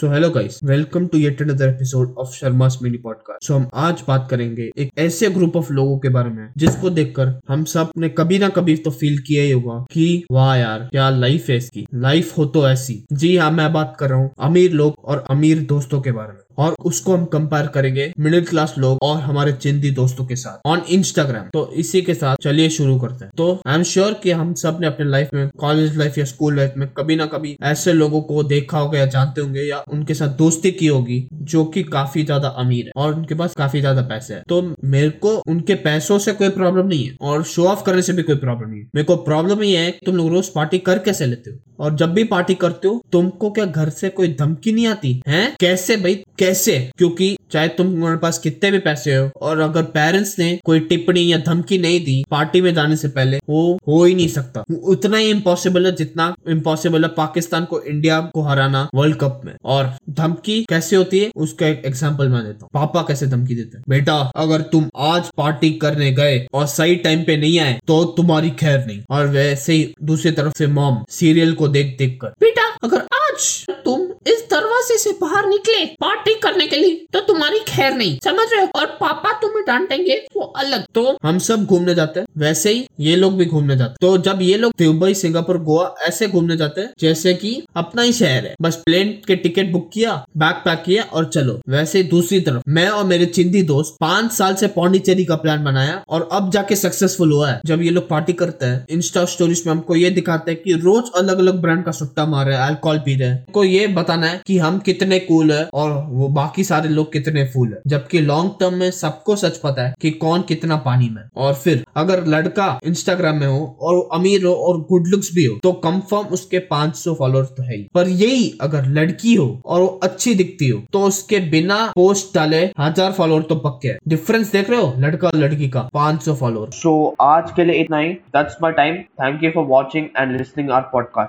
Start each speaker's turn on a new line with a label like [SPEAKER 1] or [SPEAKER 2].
[SPEAKER 1] So hello guys welcome to yet another episode of Sharma's mini podcast so हम आज बात करेंगे एक ऐसे ग्रुप ऑफ़ लोगों के बारे में, जिसको देखकर हम सबने कभी ना कभी तो फील किया ही होगा कि, वाह यार, क्या लाइफ है इसकी? लाइफ हो तो ऐसी. जी हाँ मैं बात कर रहा हूँ अमीर लोग और अमीर दोस्तों के बारे में। और उसको हम कंपेयर करेंगे मिडिल क्लास लोग और हमारे चिंदी दोस्तों के साथ ऑन इंस्टाग्राम तो इसी के साथ चलिए शुरू करते हैं। तो आई एम श्योर कि हम सबने अपने लाइफ में कॉलेज लाइफ या स्कूल लाइफ में कभी ना कभी ऐसे लोगों को देखा होगा या जानते होंगे या उनके साथ दोस्ती की होगी, जो कि काफ़ी ज़्यादा अमीर है और उनके पास काफ़ी ज़्यादा पैसे है। तो मेरे को उनके पैसों से कोई प्रॉब्लम नहीं है और शो ऑफ़ करने से भी कोई प्रॉब्लम नहीं है। मेरे को प्रॉब्लम ये है कि तुम लोग रोज पार्टी कर कैसे लेते हो और जब भी पार्टी करते हो, तुमको क्या घर से कोई धमकी नहीं आती? है? कैसे भाई? कैसे? क्योंकि चाहे तुम्हारे पास कितने भी पैसे हो और अगर पेरेंट्स ने कोई टिप्पणी या धमकी नहीं दी पार्टी में जाने से पहले, वो हो ही नहीं सकता। उतना ही इम्पॉसिबल है जितना इम्पॉसिबल है पाकिस्तान को इंडिया को हराना वर्ल्ड कप में। और धमकी कैसे होती है, उसका एक एग्ज़ाम्पल मैं देता हूँ। पापा कैसे धमकी देते हैं? बेटा, अगर तुम आज पार्टी करने गए और सही टाइम पे नहीं आए तो तुम्हारी खैर नहीं। और वैसे ही दूसरी तरफ़ से मॉम सीरियल को देख देख कर, बेटा, अगर आज तुम इस दरवाजे से बाहर निकले पार्टी करने के लिए तो तुम्हारी खैर नहीं, समझ रहे हो? और पापा तुम्हें डांटेंगे, वो अलग। तो हम सब घूमने जाते हैं। वैसे ही ये लोग भी घूमने जाते तो जब ये लोग दुबई, सिंगापुर, गोवा ऐसे घूमने जाते हैं, जैसे कि अपना ही शहर है। बस प्लेन के टिकट बुक किया, बैग पैक किया और चलो। वैसे दूसरी तरफ़, मैं और मेरे चिंदी दोस्त पाँच साल से पौंडीचेरी का प्लान बनाया और अब जाके सक्सेसफुल हुआ है। जब ये लोग पार्टी करते हैं इंस्टा स्टोरीज में हमको ये दिखाते हैं कि रोज अलग अलग ब्रांड का सुट्टा मार रहे हैं अल्कोहल पी रहे हैं। को ये बताना है कि हम कितने कूल है और वो बाकी सारे लोग कितने फूल है। जबकि लॉन्ग टर्म में सबको सच पता है कि कौन कितना पानी में और फिर, अगर लड़का इंस्टाग्राम में हो और अमीर हो और गुड लुक्स भी हो तो कंफर्म उसके 500 फॉलोअर्स तो है ही। पर यही, अगर लड़की हो और वो अच्छी दिखती हो तो उसके बिना पोस्ट डाले हज़ार फॉलोअर तो पक्के है। डिफरेंस देख रहे हो लड़का और लड़की का? 500 फॉलोअर
[SPEAKER 2] सो आज के लिए इतना ही। That's my time thank you for watching and listening our podcast